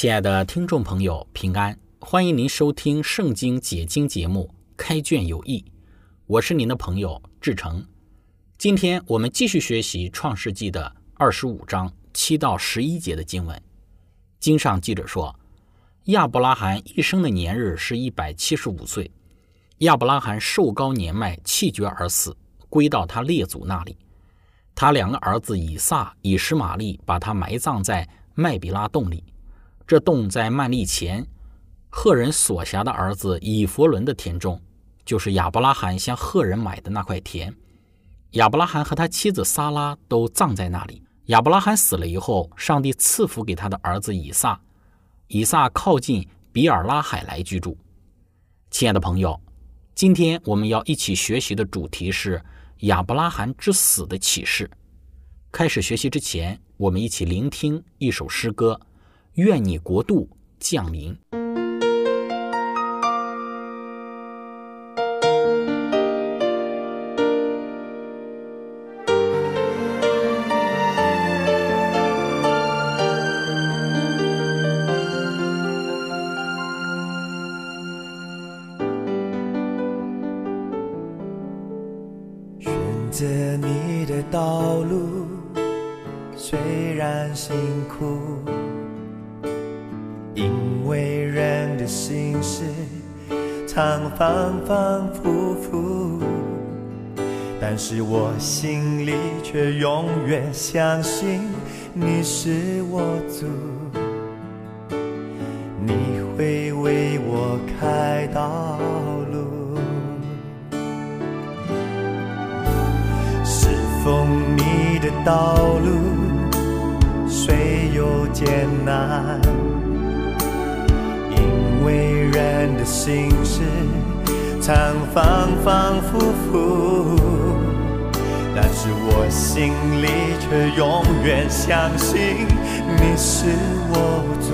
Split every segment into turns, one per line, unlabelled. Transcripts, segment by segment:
亲爱的听众朋友，平安！欢迎您收听《圣经解经》节目《开卷有益》，我是您的朋友志成。今天我们继续学习《创世纪》的二十五章七到十一节的经文。经上记着说，亚伯拉罕一生的年日是一百七十五岁。亚伯拉罕寿高年迈，气绝而死，归到他列祖那里。他两个儿子以撒、以实玛利把他埋葬在麦比拉洞里。这洞在曼利前，赫人所辖的儿子以弗伦的田中，就是亚伯拉罕向赫人买的那块田。亚伯拉罕和他妻子撒拉都葬在那里。亚伯拉罕死了以后，上帝赐福给他的儿子以撒。以撒靠近比尔拉海来居住。亲爱的朋友，今天我们要一起学习的主题是亚伯拉罕之死的启示。开始学习之前，我们一起聆听一首诗歌。愿你国度降临。
反反复复，但是我心里却永远相信你是我主，你会为我开道路，是奉你的道路，虽有艰难。因为人的心事常反反复复，但是我心里却永远相信你是我主，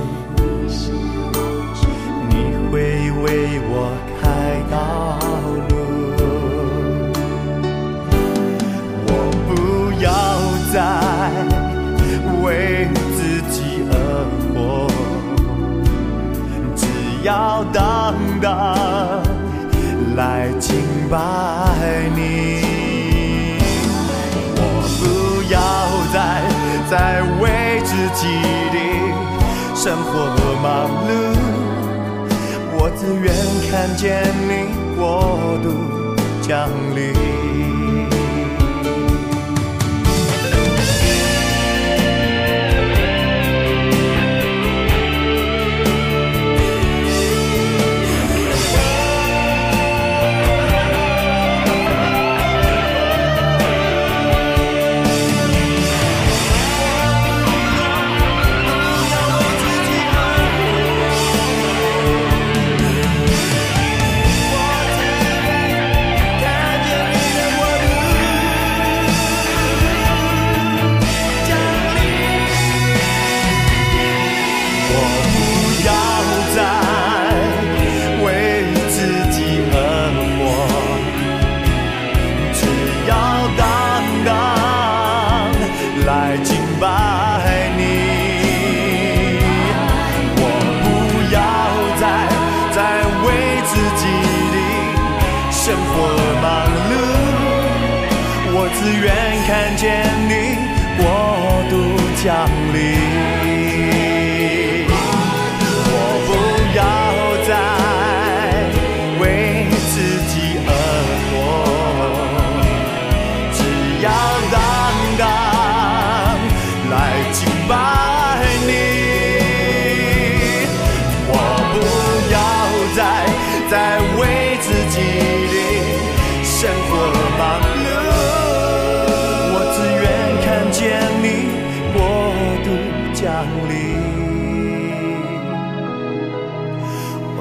你会为我开道路。我不要再为自己而活。只要当当来敬拜你，我不要再再为自己的生活忙碌，我只愿看见你过度降临。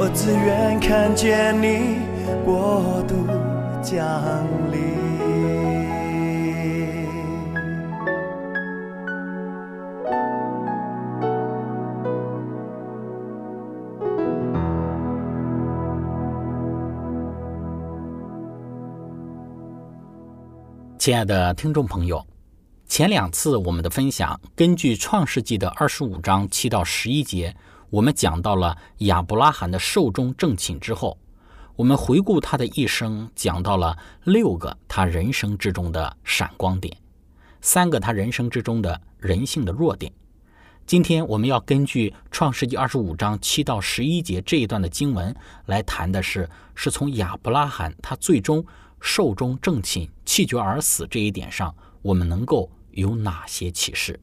我只愿看见你国度降临。
亲爱的听众朋友，前两次我们的分享，根据创世纪的二十五章七到十一节，我们讲到了亚伯拉罕的寿终正寝之后，我们回顾他的一生，讲到了六个他人生之中的闪光点，三个他人生之中的人性的弱点。今天我们要根据创世纪二十五章七到十一节这一段的经文来谈的是，是从亚伯拉罕他最终。寿终正寝、气绝而死这一点上，我们能够有哪些启示？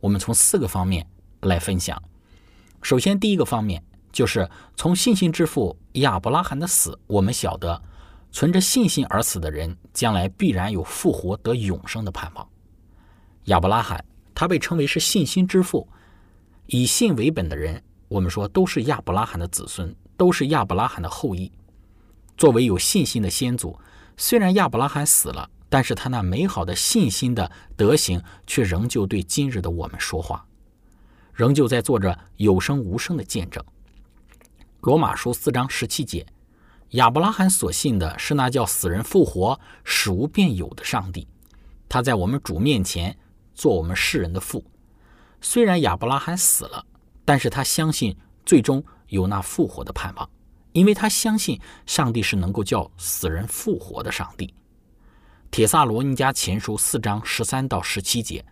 我们从四个方面来分享。首先，第一个方面就是从信心之父亚伯拉罕的死，我们晓得存着信心而死的人，将来必然有复活得永生的盼望。亚伯拉罕他被称为是信心之父，以信为本的人，我们说都是亚伯拉罕的子孙，都是亚伯拉罕的后裔。作为有信心的先祖。虽然亚伯拉罕死了，但是他那美好的信心的德行却仍旧对今日的我们说话，仍旧在做着有声无声的见证。罗马书四章十七节，亚伯拉罕所信的是那叫死人复活、使无变有的上帝，他在我们主面前做我们世人的父。虽然亚伯拉罕死了，但是他相信最终有那复活的盼望。因为他相信上帝是能够叫死人复活的上帝。铁萨罗尼迦前书四章十三到十七节，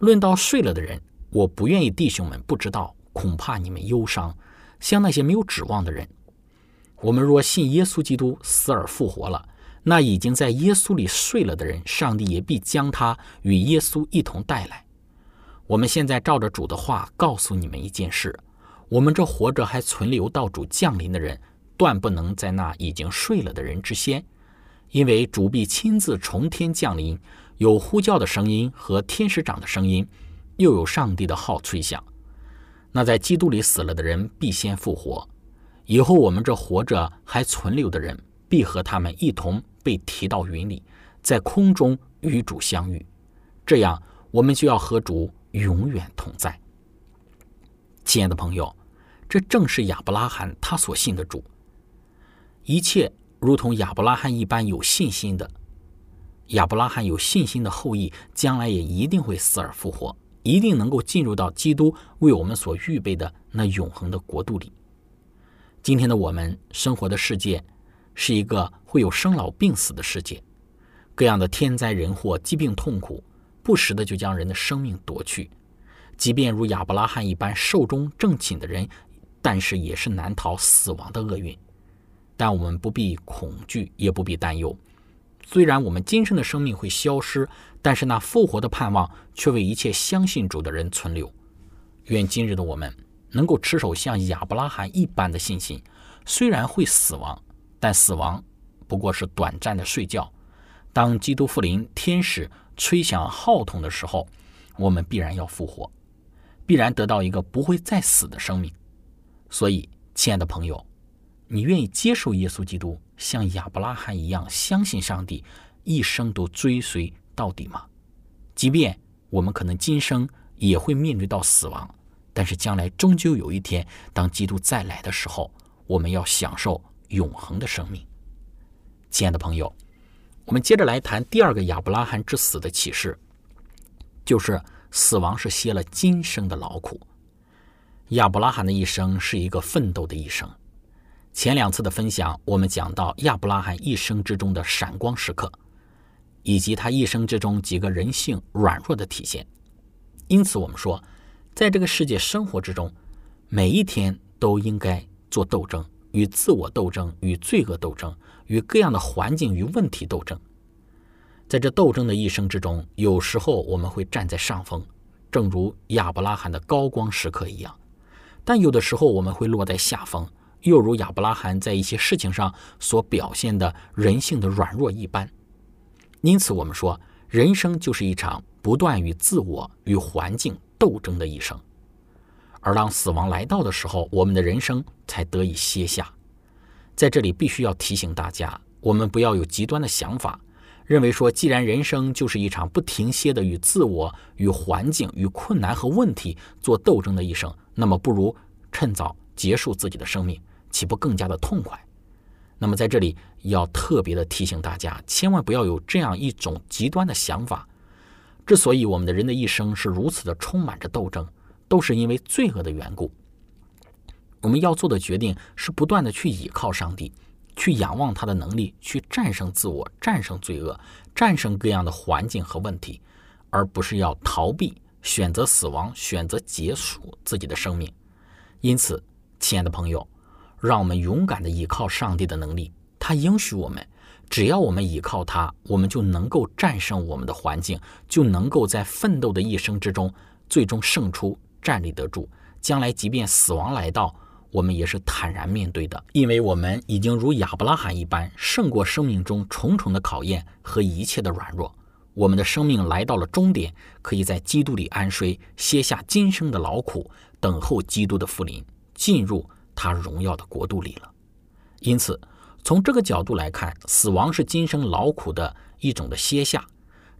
论到睡了的人，我不愿意弟兄们不知道，恐怕你们忧伤，像那些没有指望的人。我们若信耶稣基督死而复活了，那已经在耶稣里睡了的人，上帝也必将他与耶稣一同带来。我们现在照着主的话告诉你们一件事。我们这活着还存留到主降临的人，断不能在那已经睡了的人之先，因为主必亲自从天降临，有呼叫的声音和天使长的声音，又有上帝的号吹响。那在基督里死了的人必先复活，以后我们这活着还存留的人，必和他们一同被提到云里，在空中与主相遇，这样我们就要和主永远同在。亲爱的朋友，这正是亚伯拉罕他所信的主。一切如同亚伯拉罕一般有信心的，亚伯拉罕有信心的后裔，将来也一定会死而复活，一定能够进入到基督为我们所预备的那永恒的国度里。今天的我们生活的世界是一个会有生老病死的世界，各样的天灾人祸、疾病痛苦，不时的就将人的生命夺去。即便如亚伯拉罕一般寿终正寝的人，但是也是难逃死亡的厄运。但我们不必恐惧，也不必担忧。虽然我们今生的生命会消失，但是那复活的盼望却为一切相信主的人存留。愿今日的我们能够持守像亚伯拉罕一般的信心。虽然会死亡，但死亡不过是短暂的睡觉。当基督复临，天使吹响号筒的时候，我们必然要复活。必然得到一个不会再死的生命，所以，亲爱的朋友，你愿意接受耶稣基督，像亚伯拉罕一样相信上帝，一生都追随到底吗？即便我们可能今生也会面对到死亡，但是将来终究有一天，当基督再来的时候，我们要享受永恒的生命。亲爱的朋友，我们接着来谈第二个亚伯拉罕之死的启示，就是。死亡是歇了今生的劳苦。亚伯拉罕的一生是一个奋斗的一生。前两次的分享，我们讲到亚伯拉罕一生之中的闪光时刻，以及他一生之中几个人性软弱的体现。因此，我们说，在这个世界生活之中，每一天都应该做斗争，与自我斗争，与罪恶斗争，与各样的环境与问题斗争。在这斗争的一生之中，有时候我们会站在上风，正如亚伯拉罕的高光时刻一样。但有的时候我们会落在下风，又如亚伯拉罕在一些事情上所表现的人性的软弱一般。因此，我们说，人生就是一场不断与自我与环境斗争的一生。而当死亡来到的时候，我们的人生才得以歇下。在这里，必须要提醒大家，我们不要有极端的想法，认为说，既然人生就是一场不停歇的与自我、与环境、与困难和问题做斗争的一生，那么不如趁早结束自己的生命，岂不更加的痛快？那么在这里要特别的提醒大家，千万不要有这样一种极端的想法。之所以我们的人的一生是如此的充满着斗争。都是因为罪恶的缘故。我们要做的决定是不断的去倚靠上帝，去仰望他的能力，去战胜自我，战胜罪恶，战胜各样的环境和问题，而不是要逃避、选择死亡、选择结束自己的生命。因此，亲爱的朋友，让我们勇敢的依靠上帝的能力。他应许我们，只要我们依靠他，我们就能够战胜我们的环境，就能够在奋斗的一生之中，最终胜出。站立得住，将来即便死亡来到，我们也是坦然面对的，因为我们已经如亚伯拉罕一般胜过生命中重重的考验和一切的软弱。我们的生命来到了终点，可以在基督里安睡，歇下今生的劳苦，等候基督的复临，进入他荣耀的国度里了。因此，从这个角度来看，死亡是今生劳苦的一种的歇下。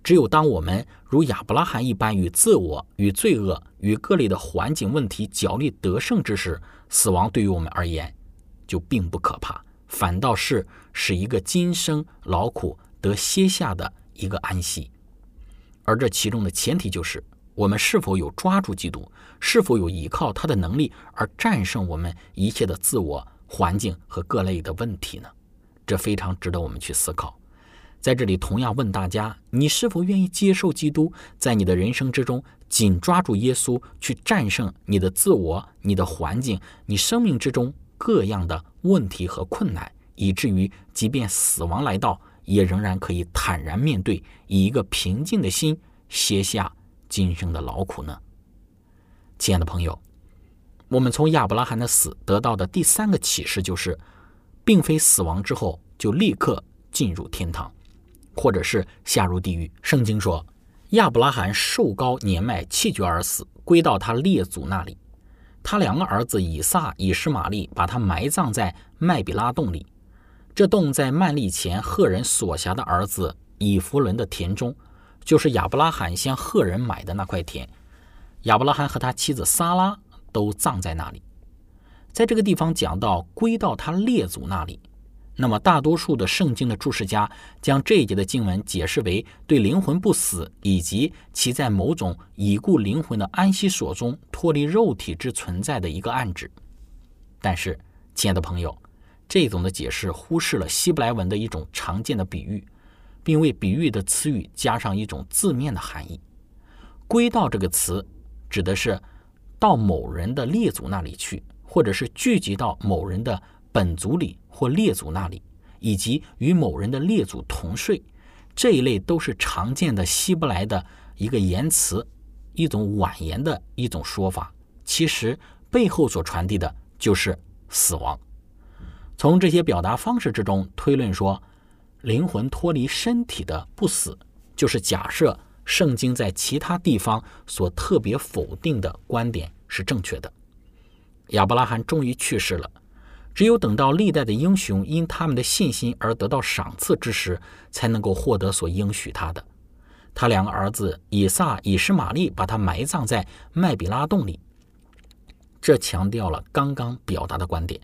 只有当我们如亚伯拉罕一般与自我、与罪恶、与各类的环境问题角力得胜之时，死亡对于我们而言就并不可怕，反倒是使一个今生劳苦得歇下的一个安息。而这其中的前提就是，我们是否有抓住基督，是否有依靠他的能力而战胜我们一切的自我、环境和各类的问题呢？这非常值得我们去思考。在这里，同样问大家：你是否愿意接受基督，在你的人生之中紧抓住耶稣，去战胜你的自我、你的环境、你生命之中各样的问题和困难，以至于即便死亡来到，也仍然可以坦然面对，以一个平静的心歇下今生的劳苦呢？亲爱的朋友，我们从亚伯拉罕的死得到的第三个启示就是，并非死亡之后就立刻进入天堂。或者是下入地狱。圣经说，亚伯拉罕寿高年迈，气绝而死，归到他列祖那里。他两个儿子以撒、以实玛利把他埋葬在麦比拉洞里。这洞在曼利前赫人所辖的儿子以弗伦的田中，就是亚伯拉罕向赫人买的那块田。亚伯拉罕和他妻子撒拉都葬在那里。在这个地方讲到归到他列祖那里。那么，大多数的圣经的注释家将这一节的经文解释为对灵魂不死以及其在某种已故灵魂的安息所中脱离肉体之存在的一个暗指。但是，亲爱的朋友，这种的解释忽视了希伯来文的一种常见的比喻，并为比喻的词语加上一种字面的含义。归到这个词指的是到某人的列祖那里去，或者是聚集到某人的。本族里或列祖那里，以及与某人的列祖同睡，这一类都是常见的希伯来的一个言辞，一种婉言的一种说法。其实背后所传递的就是死亡。从这些表达方式之中推论说，灵魂脱离身体的不死，就是假设圣经在其他地方所特别否定的观点是正确的。亚伯拉罕终于去世了。只有等到历代的英雄因他们的信心而得到赏赐之时，才能够获得所应许他的。他两个儿子以撒、以实玛利把他埋葬在麦比拉洞里。这强调了刚刚表达的观点：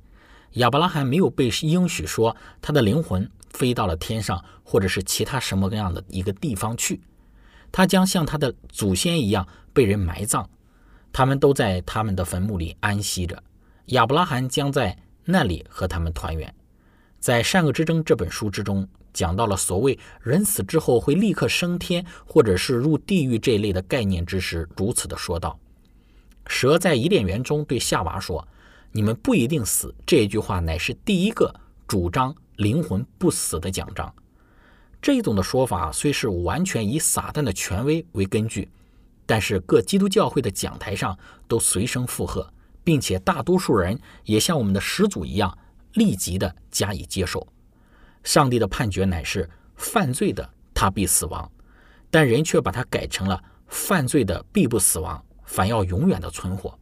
亚伯拉罕没有被应许说他的灵魂飞到了天上，或者是其他什么样的一个地方去。他将像他的祖先一样被人埋葬，他们都在他们的坟墓里安息着。亚伯拉罕将在。那里和他们团圆，在《善恶之争》这本书之中，讲到了所谓人死之后会立刻升天，或者是入地狱这一类的概念之时，如此的说道：“蛇在伊甸园中对夏娃说：‘你们不一定死。’这一句话乃是第一个主张灵魂不死的奖章。这种的说法虽是完全以撒旦的权威为根据，但是各基督教会的讲台上都随声附和，并且大多数人也像我们的始祖一样，立即的加以接受。上帝的判决乃是犯罪的他必死亡，但人却把它改成了犯罪的必不死亡，反要永远的存活。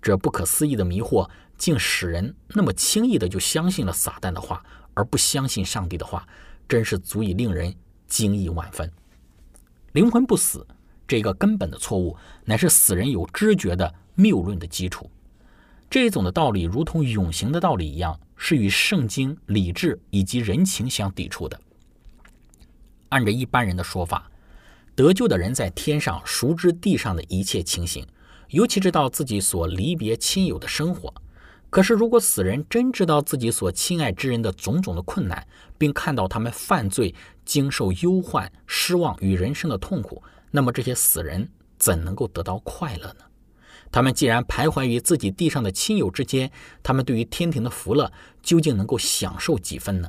这不可思议的迷惑，竟使人那么轻易的就相信了撒旦的话，而不相信上帝的话，真是足以令人惊异万分。灵魂不死。这个根本的错误，乃是死人有知觉的谬论的基础。这一种的道理，如同永行的道理一样，是与圣经、理智以及人情相抵触的。按照一般人的说法，得救的人在天上熟知地上的一切情形，尤其知道自己所离别亲友的生活。可是，如果死人真知道自己所亲爱之人的种种的困难，并看到他们犯罪、经受忧患、失望与人生的痛苦，那么这些死人怎能够得到快乐呢？他们既然徘徊于自己地上的亲友之间，他们对于天庭的福乐究竟能够享受几分呢？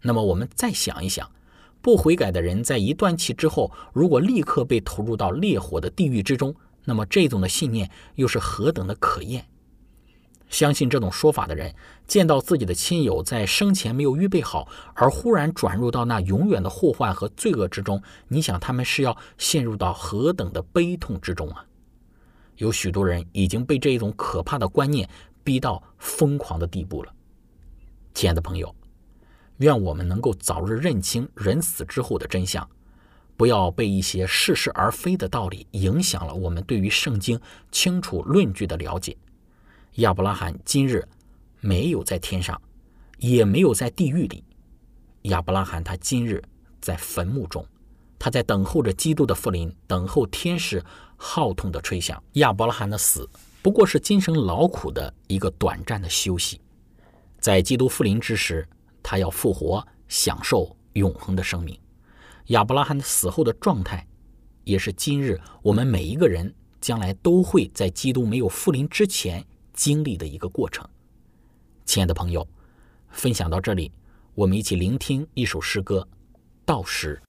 那么我们再想一想，不悔改的人在一断气之后，如果立刻被投入到烈火的地狱之中，那么这种的信念又是何等的可厌？相信这种说法的人，见到自己的亲友在生前没有预备好，而忽然转入到那永远的祸患和罪恶之中，你想他们是要陷入到何等的悲痛之中啊？有许多人已经被这一种可怕的观念逼到疯狂的地步了。亲爱的朋友，愿我们能够早日认清人死之后的真相，不要被一些似是而非的道理影响了我们对于圣经清楚论据的了解。亚伯拉罕今日没有在天上，也没有在地狱里。亚伯拉罕他今日在坟墓中，他在等候着基督的复临，等候天使号筒的吹响。亚伯拉罕的死不过是精神劳苦的一个短暂的休息，在基督复临之时，他要复活，享受永恒的生命。亚伯拉罕死后的状态，也是今日我们每一个人将来都会在基督没有复临之前。经历的一个过程，亲爱的朋友，分享到这里，我们一起聆听一首诗歌《到时》。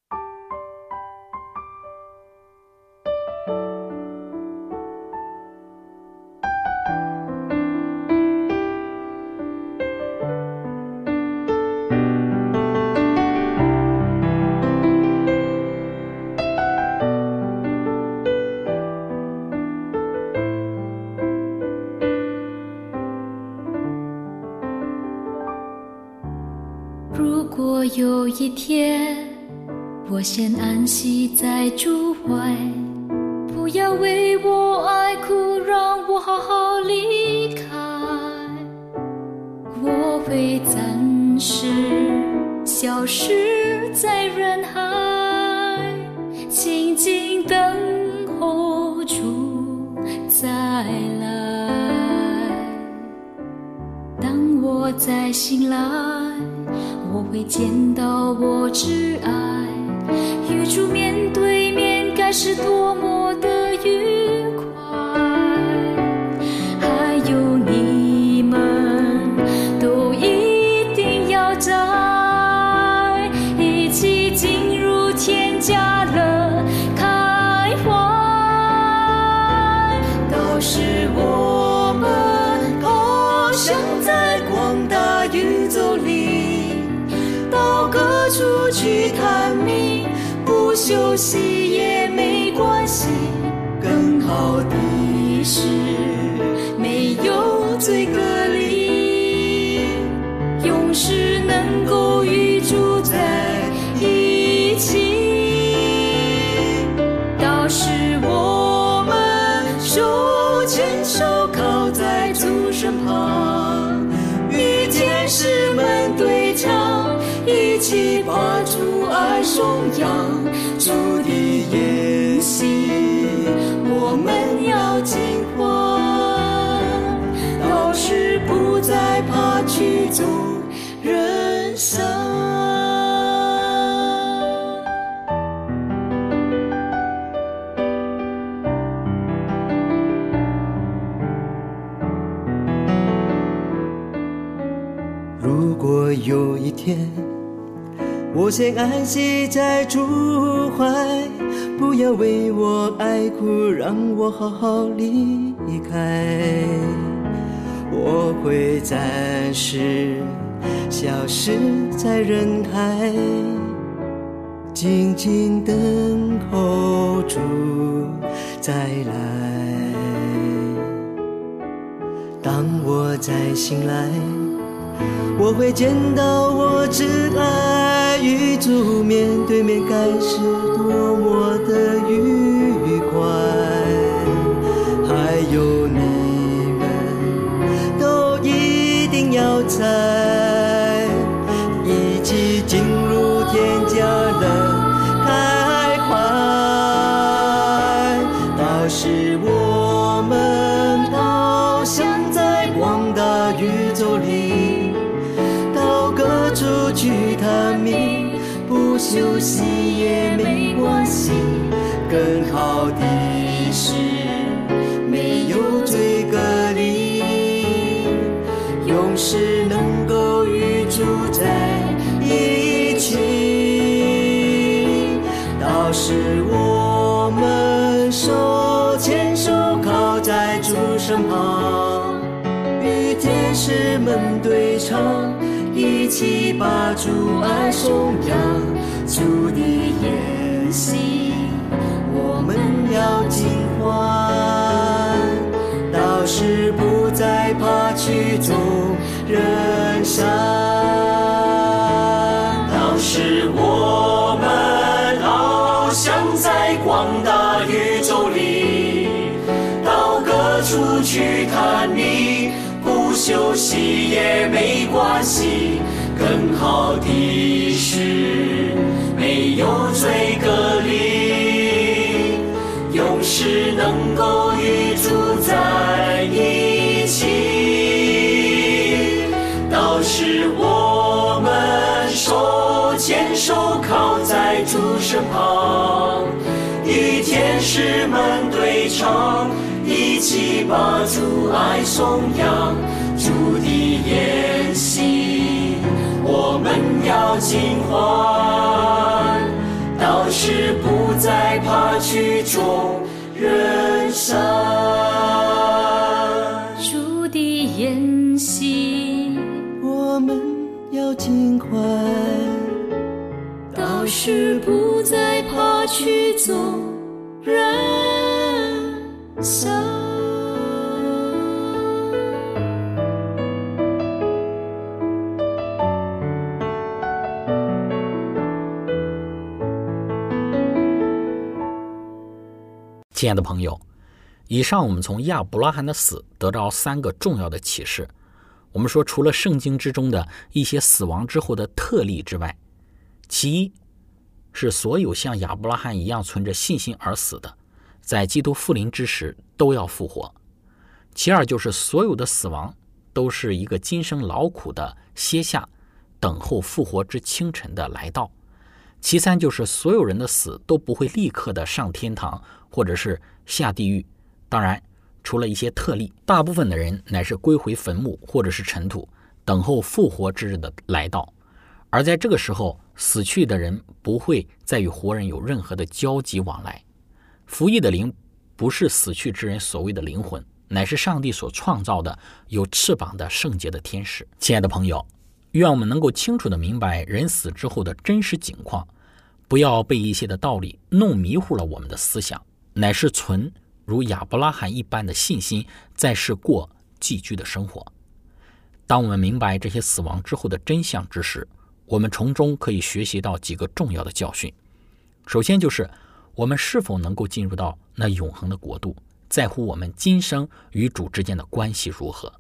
有一天，我先安息在主怀，不要为我爱哭，让我好好离开。我会暂时消失在人海，静静等候主再来。当我再醒来。会见到我挚爱，与主面对面，该是多么休息也没关系。更好的是没有罪隔离，永世能够与主在一起。到时我们手牵手靠在主身旁，与天使们对唱。一起。把主爱颂扬，主的言行我们要进化，到时不再怕曲终人散。
先安息在主怀，
不要为我爱哭，让我好好离开。我会暂时消失在人海，静静等候主再来。当我再醒来，我会见到我挚爱一组面对面，该是多么的愉快。还有你们都一定要在，对唱，一起把主爱颂扬。主的筵席，我们要尽欢。到时不再怕曲终人散。也没关系。更好的与天使们对唱，一起把主爱颂扬。主的筵席，我们要尽欢，到时不再怕曲终人散。
主的筵席，
我们要尽快。
到时不再怕曲终
亲爱的朋友，以上我们从亚伯拉罕的死得到三个重要的启示。我们说，除了圣经之中的一些死亡之后的特例之外，其一是所有像亚伯拉罕一样存着信心而死的，在基督复临之时都要复活；其二就是所有的死亡都是一个今生劳苦的歇下，等候复活之清晨的来到；其三就是所有人的死都不会立刻的上天堂。或者是下地狱，当然，除了一些特例，大部分的人乃是归回坟墓或者是尘土，等候复活之日的来到。而在这个时候，死去的人不会再与活人有任何的交集往来。服役的灵不是死去之人所谓的灵魂，乃是上帝所创造的有翅膀的圣洁的天使。亲爱的朋友，愿我们能够清楚的明白人死之后的真实景况，不要被一些的道理弄迷糊了我们的思想。乃是存如亚伯拉罕一般的信心，在世过寄居的生活。当我们明白这些死亡之后的真相之时，我们从中可以学习到几个重要的教训。首先，就是我们是否能够进入到那永恒的国度，在乎我们今生与主之间的关系如何。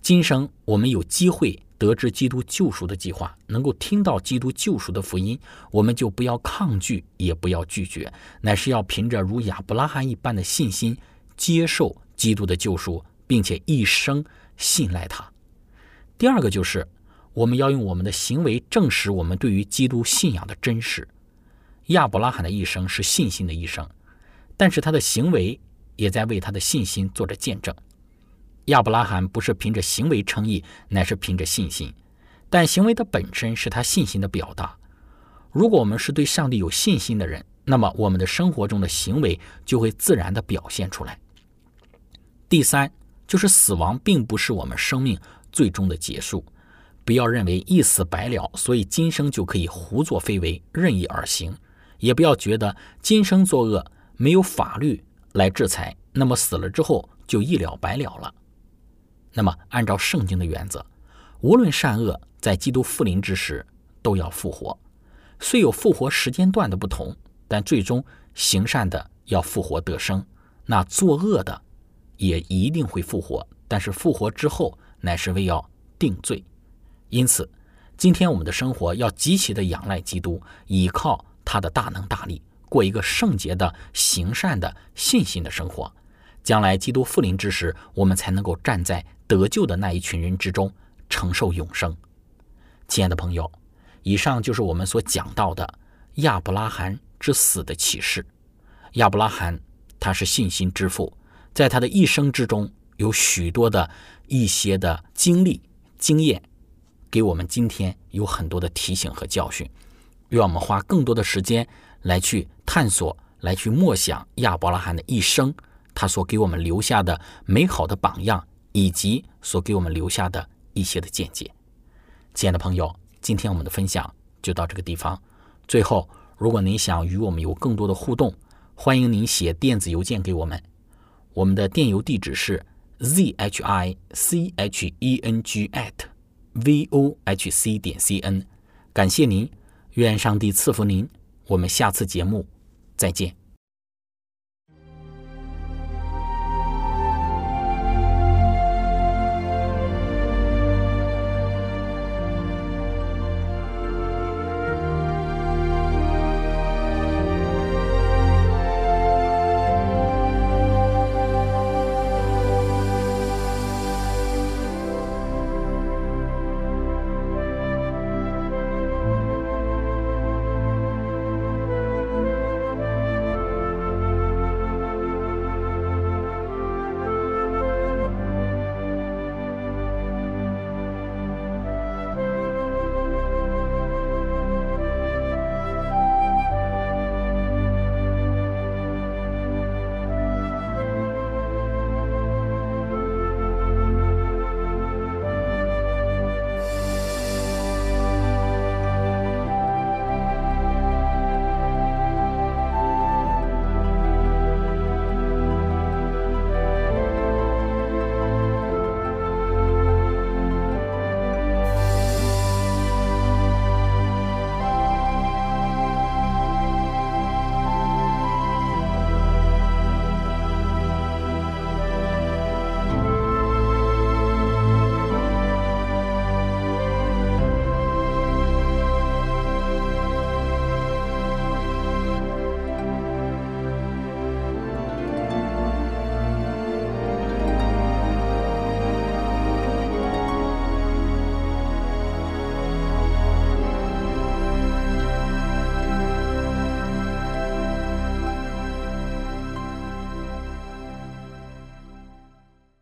今生我们有机会。得知基督救赎的计划，能够听到基督救赎的福音，我们就不要抗拒，也不要拒绝，乃是要凭着如亚伯拉罕一般的信心，接受基督的救赎，并且一生信赖他。第二个就是，我们要用我们的行为证实我们对于基督信仰的真实。亚伯拉罕的一生是信心的一生，但是他的行为也在为他的信心做着见证。亚伯拉罕不是凭着行为称义，乃是凭着信心。但行为的本身是他信心的表达。如果我们是对上帝有信心的人，那么我们的生活中的行为就会自然的表现出来。第三，就是死亡并不是我们生命最终的结束，不要认为一死百了，所以今生就可以胡作非为、任意而行；也不要觉得今生作恶没有法律来制裁，那么死了之后就一了百了了。那么，按照圣经的原则，无论善恶，在基督复临之时都要复活，虽有复活时间段的不同。但最终行善的要复活得生，那作恶的也一定会复活。但是复活之后乃是为要定罪，因此今天我们的生活要极其的仰赖基督，依靠他的大能大力，过一个圣洁的行善的信心的生活。将来基督复临之时，我们才能够站在得救的那一群人之中，承受永生。亲爱的朋友，以上就是我们所讲到的亚伯拉罕。之死的启示，亚伯拉罕他是信心之父，在他的一生之中有许多的一些的经历经验，给我们今天有很多的提醒和教训。愿我们花更多的时间来去探索，来去默想亚伯拉罕的一生，他所给我们留下的美好的榜样，以及所给我们留下的一些的见解。亲爱的朋友，今天我们的分享就到这个地方，最后。如果您想与我们有更多的互动，欢迎您写电子邮件给我们。我们的电邮地址是 z h i c h e n g at v o h c 点 c n。感谢您，愿上帝赐福您。我们下次节目再见。